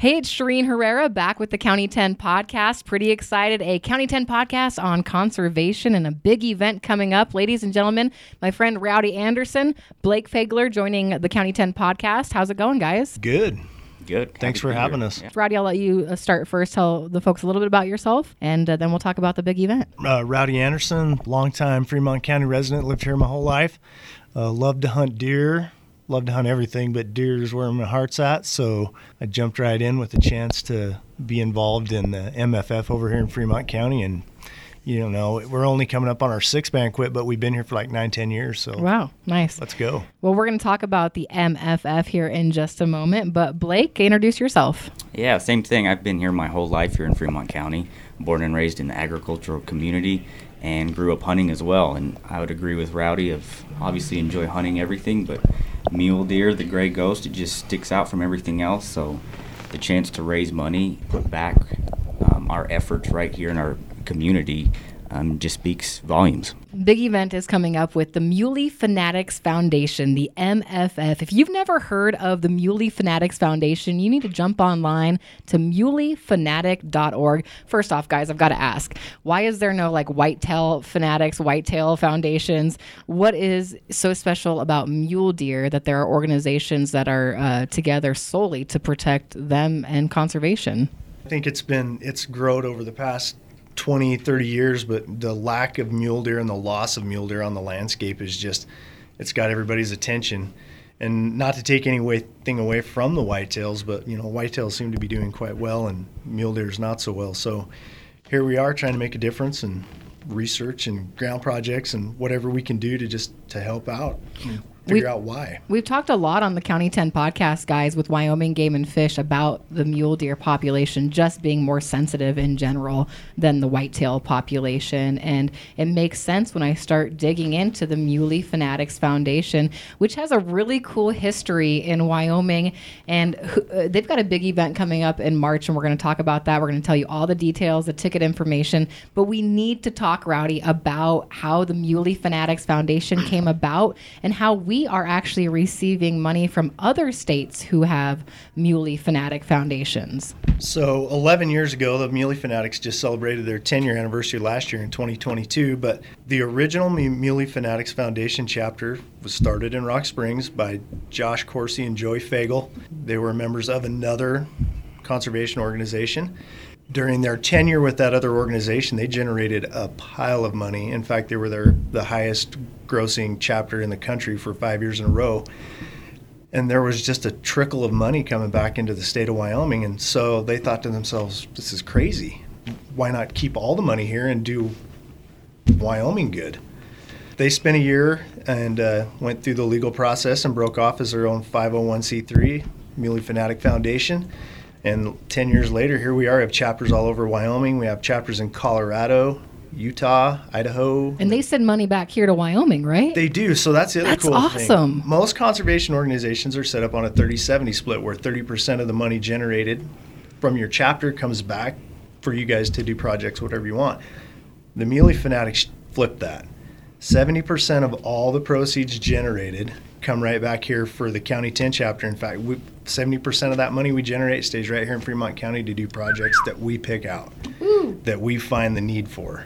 Hey, it's Shireen Herrera back with the County 10 podcast. Pretty excited. A County 10 podcast on conservation and a big event coming up. Ladies and gentlemen, my friend Rowdy Anderson, Blake Fegler joining the County 10 podcast. How's it going, guys? Good. Good. Thanks Happy for having here. us. Yeah. Rowdy, I'll let you uh, start first. Tell the folks a little bit about yourself, and uh, then we'll talk about the big event. Uh, Rowdy Anderson, longtime Fremont County resident, lived here my whole life. Uh, loved to hunt deer. Love to hunt everything, but deer is where my heart's at. So I jumped right in with a chance to be involved in the MFF over here in Fremont County. And, you know, we're only coming up on our sixth banquet, but we've been here for like nine, ten years. So Wow, nice. let's go. Well, we're going to talk about the MFF here in just a moment, but Blake, introduce yourself. Yeah, same thing. I've been here my whole life here in Fremont County, born and raised in the agricultural community, and grew up hunting as well. And I would agree with Rowdy of obviously enjoy hunting everything, but mule deer, the gray ghost, it just sticks out from everything else. So the chance to raise money, put back um, our efforts right here in our community, um, just speaks volumes. Big event is coming up with the Muley Fanatics Foundation, the MFF. If you've never heard of the Muley Fanatics Foundation, you need to jump online to muleyfanatic.org. First off, guys, I've got to ask, why is there no like whitetail fanatics, whitetail foundations? What is so special about mule deer that there are organizations that are uh, together solely to protect them and conservation? I think it's been, it's growed over the past 20, 30 years, but the lack of mule deer and the loss of mule deer on the landscape is just, it's got everybody's attention. And not to take anything away from the whitetails, but you know, whitetails seem to be doing quite well and mule deer's not so well. So here we are trying to make a difference and research and ground projects and whatever we can do to just to help out figure We- out why. We've talked a lot on the County 10 podcast, guys, with Wyoming Game and Fish about the mule deer population just being more sensitive in general than the whitetail population. And it makes sense when I start digging into the Muley Fanatics Foundation, which has a really cool history in Wyoming. And uh, they've got a big event coming up in March, and we're going to talk about that. We're going to tell you all the details, the ticket information. But we need to talk, Rowdy, about how the Muley Fanatics Foundation came about and how we are actually receiving money from other states who have Muley Fanatic Foundations. So 11 years ago, the Muley Fanatics just celebrated their 10 year anniversary last year in 2022. But the original Muley Fanatics Foundation chapter was started in Rock Springs by Josh Coursey and Joey Faigl. They were members of another conservation organization. During their tenure with that other organization, they generated a pile of money. In fact, they were their, the highest grossing chapter in the country for five years in a row and there was just a trickle of money coming back into the state of Wyoming. And so they thought to themselves, this is crazy. Why not keep all the money here and do Wyoming good? They spent a year and uh, went through the legal process and broke off as their own 501c3, Muley Fanatic Foundation. And 10 years later, here we are, We have chapters all over Wyoming. We have chapters in Colorado, Utah, Idaho, And they send money back here to Wyoming, right? they do. So that's the other That's cool awesome. thing. Most conservation organizations are set up on a 30 70 split where 30% of the money generated from your chapter comes back for you guys to do projects, whatever you want. The Muley Fanatics flip that. 70% of all the proceeds generated come right back here for the County 10 chapter. In fact, we, 70% of that money we generate stays right here in Fremont County to do projects that we pick out, that we find the need for.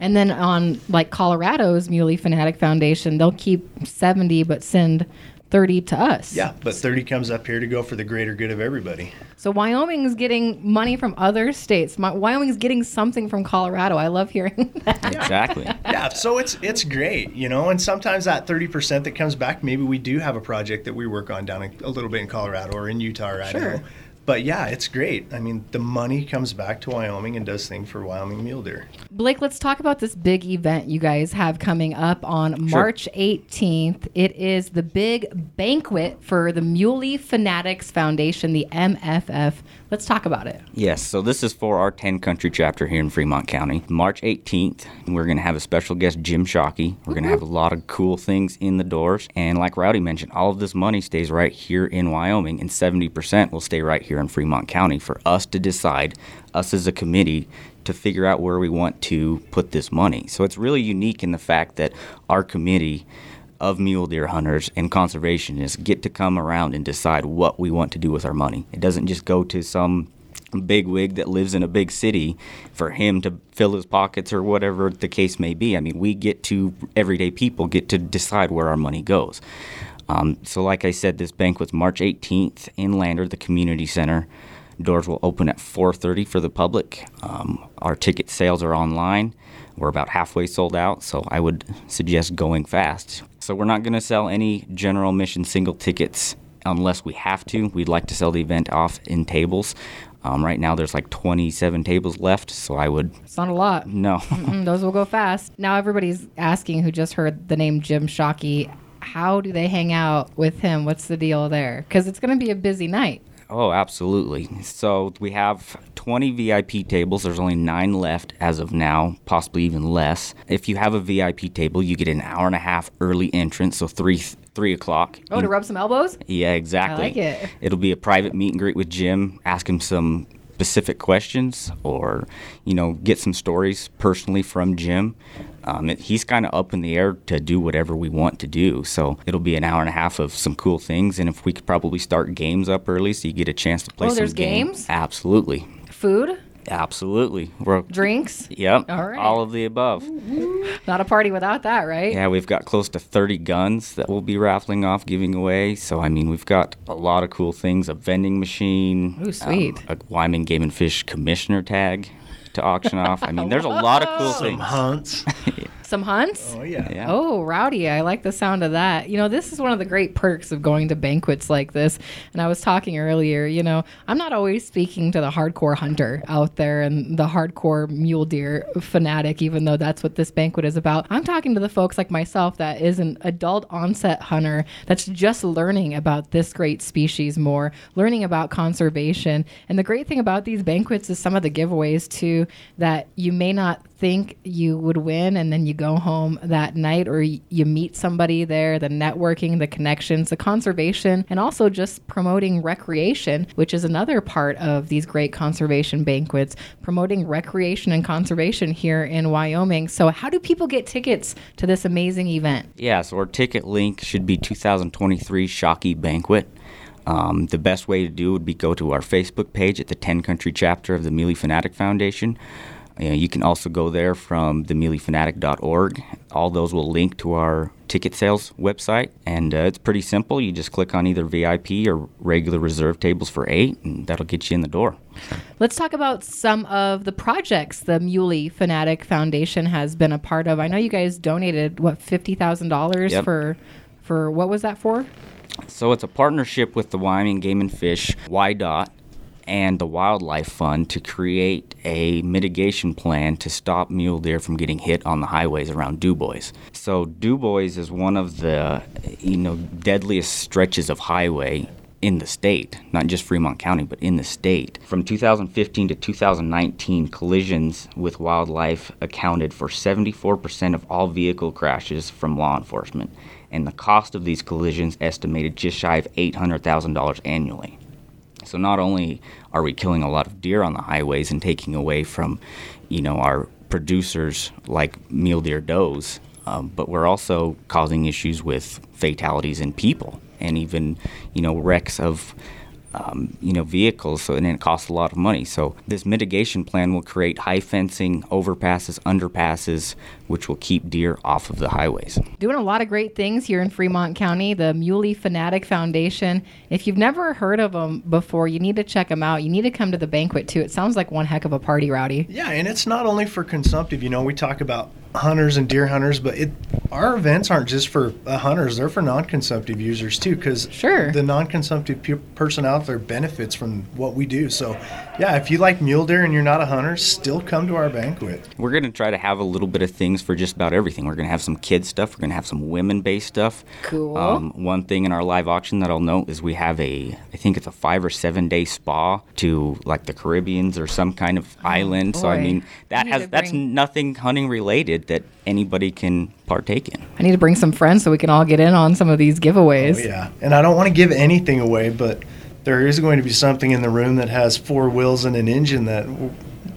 And then on like Colorado's Muley Fanatic Foundation, they'll keep 70 but send 30 to us. Yeah, but 30 comes up here to go for the greater good of everybody. So Wyoming is getting money from other states. My, Wyoming is getting something from Colorado. I love hearing that. Exactly. yeah, so it's it's great, you know. And sometimes that thirty percent that comes back, maybe we do have a project that we work on down in, a little bit in Colorado or in Utah or Idaho. Sure. But yeah, it's great. I mean, the money comes back to Wyoming and does things for Wyoming mule deer. Blake, let's talk about this big event you guys have coming up on March 18th. It is the big banquet for the Muley Fanatics Foundation, the MFF. Let's talk about it. Yes, so this is for our 10 country chapter here in Fremont County. March 18th, we're going to have a special guest, Jim Shockey. We're going to have a lot of cool things in the doors. And like Rowdy mentioned, all of this money stays right here in Wyoming, and 70% will stay right here in Fremont County for us to decide, us as a committee, to figure out where we want to put this money. So it's really unique in the fact that our committee of mule deer hunters and conservationists get to come around and decide what we want to do with our money. It doesn't just go to some big wig that lives in a big city for him to fill his pockets or whatever the case may be. I mean, we get to everyday people get to decide where our money goes. Um, so, like I said, this banquet's March 18th in Lander, the community center. Doors will open at 4:30 for the public. Um, our ticket sales are online. We're about halfway sold out, so I would suggest going fast. So we're not going to sell any general mission single tickets unless we have to. We'd like to sell the event off in tables. Um, right now, there's like 27 tables left, so I would. It's not a lot. No. Those will go fast. Now everybody's asking who just heard the name Jim Shockey. How do they hang out with him? What's the deal there? Because it's going to be a busy night. Oh, absolutely. So we have 20 VIP tables. There's only nine left as of now, possibly even less. If you have a VIP table, you get an hour and a half early entrance, so three three o'clock. Oh, to rub some elbows? Yeah, exactly. I like it. It'll be a private meet and greet with Jim. Ask him some specific questions, or you know, get some stories personally from Jim. Um, it, he's kind of up in the air to do whatever we want to do. So it'll be an hour and a half of some cool things, and if we could probably start games up early, so you get a chance to play Oh, some there's games. games? Absolutely, Food? absolutely. We're Drinks? yep, All right. all of the above. Not a party without that, right? Yeah, we've got close to 30 guns that we'll be raffling off, giving away. So, I mean, we've got a lot of cool things a vending machine. Ooh, sweet. um, a Wyoming Game and Fish commissioner tag to auction off. I mean, there's a lot of cool Some things. hunts. Some hunts? Oh yeah. Yeah. Oh, rowdy. I like the sound of that. You know, this is one of the great perks of going to banquets like this. And I was talking earlier, you know, I'm not always speaking to the hardcore hunter out there and the hardcore mule deer fanatic, even though that's what this banquet is about. I'm talking to the folks like myself that is an adult onset hunter that's just learning about this great species more, learning about conservation. And the great thing about these banquets is some of the giveaways, too, that you may not think you would win and then you go home that night or you meet somebody there the networking the connections the conservation and also just promoting recreation which is another part of these great conservation banquets promoting recreation and conservation here in Wyoming so how do people get tickets to this amazing event Yeah, so our ticket link should be 2023 Shockey Banquet. Um, the best way to do would be go to our Facebook page at the 10 Country chapter of the Muley Fanatic Foundation. Uh, you can also go there from themuleyfanatic.org. All those will link to our ticket sales website, and uh, it's pretty simple. You just click on either VIP or regular reserve tables for eight, and that'll get you in the door. Let's talk about some of the projects the Muley Fanatic Foundation has been a part of. I know you guys donated what fifty thousand dollars Yep. for for what was that for? So it's a partnership with the Wyoming Game and Fish, WYDOT, and the Wildlife Fund to create a mitigation plan to stop mule deer from getting hit on the highways around Dubois. So Dubois is one of the you know deadliest stretches of highway in the state, not just Fremont County, but in the state. From 2015 to 2019, collisions with wildlife accounted for 74% of all vehicle crashes from law enforcement, and the cost of these collisions estimated just shy of $800,000 annually. So not only are we killing a lot of deer on the highways and taking away from, you know, our producers like mule deer does, um, but we're also causing issues with fatalities in people and even, you know, wrecks of, um, you know, vehicles. So and it costs a lot of money. So this mitigation plan will create high fencing, overpasses, underpasses, which will keep deer off of the highways. doing a lot of great things here in Fremont County, the Muley Fanatic Foundation. If you've never heard of them before, you need to check them out. You need to come to the banquet too. It sounds like one heck of a party, Rowdy. Yeah, and it's not only for consumptive. You know, we talk about hunters and deer hunters, but it our events aren't just for uh, hunters; they're for non-consumptive users too. Because Sure. the non-consumptive pu- person out there benefits from what we do. So, yeah, if you like mule deer and you're not a hunter, still come to our banquet. We're going to try to have a little bit of things for just about everything. We're going to have some kid stuff. We're going to have some women based stuff. Cool. Um, one thing in our live auction that I'll note is we have a, I think it's a five or seven day spa to like the Caribbeans or some kind of island. So, I mean, that has, that's bring- nothing hunting related that anybody can partake in. I need to bring some friends so we can all get in on some of these giveaways. Oh, yeah, and I don't want to give anything away, but there is going to be something in the room that has four wheels and an engine that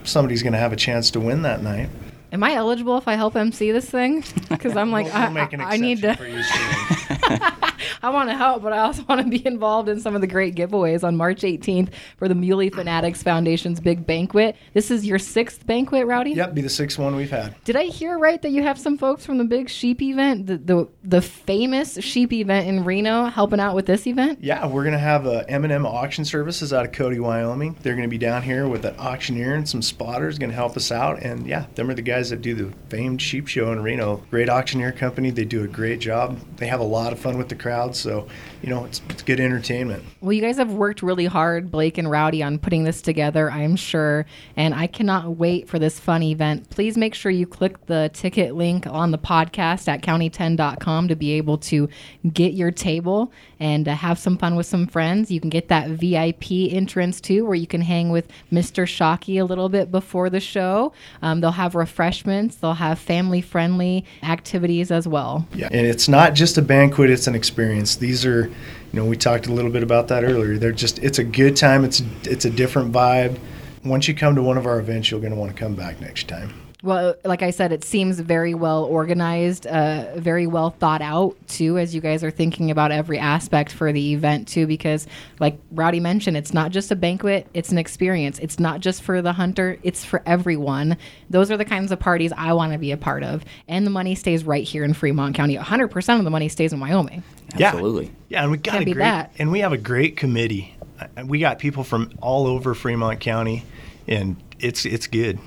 somebody's going to have a chance to win that night. Am I eligible if I help MC this thing? Because I'm like, We'll, I, we'll make an I, I need exception to. for you. Shereen. I want to help, but I also want to be involved in some of the great giveaways on March 18th for the Muley Fanatics Foundation's big banquet. This is your sixth banquet, Rowdy. yep, be the sixth one we've had. Did I hear right that you have some folks from the big sheep event, the the, the famous sheep event in Reno, helping out with this event? Yeah, we're gonna have a M&M auction services out of Cody, Wyoming. They're gonna be down here with an auctioneer and some spotters, gonna help us out. And yeah, them are the guys that do the famed sheep show in Reno. Great auctioneer company. They do a great job. They have a lot of fun with the crowd. So you know, it's, it's good entertainment. Well, you guys have worked really hard, Blake and Rowdy, on putting this together, I'm sure. And I cannot wait for this fun event. Please make sure you click the ticket link on the podcast at county10.com to be able to get your table and uh, have some fun with some friends. You can get that VIP entrance too, where you can hang with Mr. Shockey a little bit before the show. Um, they'll have refreshments, they'll have family friendly activities as well. Yeah, and it's not just a banquet; it's an experience. These are, you know, we talked a little bit about that earlier. They're just, it's a good time. It's it's a different vibe. Once you come to one of our events, you're going to want to come back next time. Well, like I said, it seems very well organized, uh, very well thought out too, as you guys are thinking about every aspect for the event too. Because, like Rowdy mentioned, it's not just a banquet; it's an experience. It's not just for the hunter; it's for everyone. Those are the kinds of parties I want to be a part of, and the money stays right here in Fremont County. 100 percent of the money stays in Wyoming. Absolutely. Yeah, yeah, and we got Can't a great, that. and we have a great committee. Uh, We got people from all over Fremont County, and it's it's good.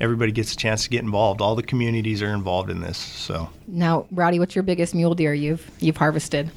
Everybody gets a chance to get involved. All the communities are involved in this. So Now, Rowdy, what's your biggest mule deer you've you've harvested?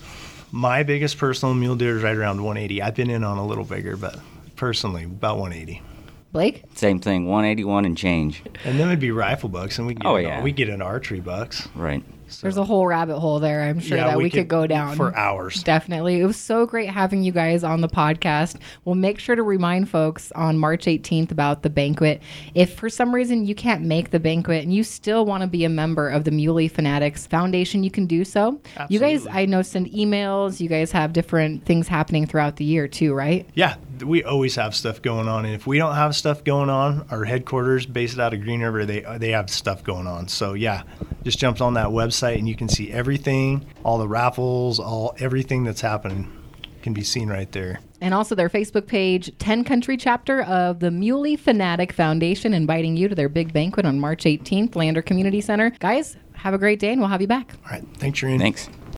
my biggest personal mule deer is right around 180. I've been in on a little bigger, but personally about 180. Blake? Same thing, 181 and change. And then it'd be rifle bucks, and we get Oh, an- yeah. we get an archery bucks. Right. So, There's a whole rabbit hole there. I'm sure yeah, that we, could, go down for hours. Definitely. It was so great having you guys on the podcast. We'll make sure to remind folks on March 18th about the banquet. If for some reason you can't make the banquet and you still want to be a member of the Muley Fanatics Foundation, you can do so. You guys, I know, send emails. You guys have different things happening throughout the year too, right? Yeah, th- we always have stuff going on, and if we don't have stuff going on, our headquarters based out of Green River, they they have stuff going on. So yeah, just jump on that website and you can see everything, all the raffles, all everything that's happening can be seen right there. And also their Facebook page, 10 country chapter of the Muley Fanatic Foundation, inviting you to their big banquet on March 18th, Lander Community Center. Guys, have a great day and we'll have you back. All right, thanks, Shereen. Thanks.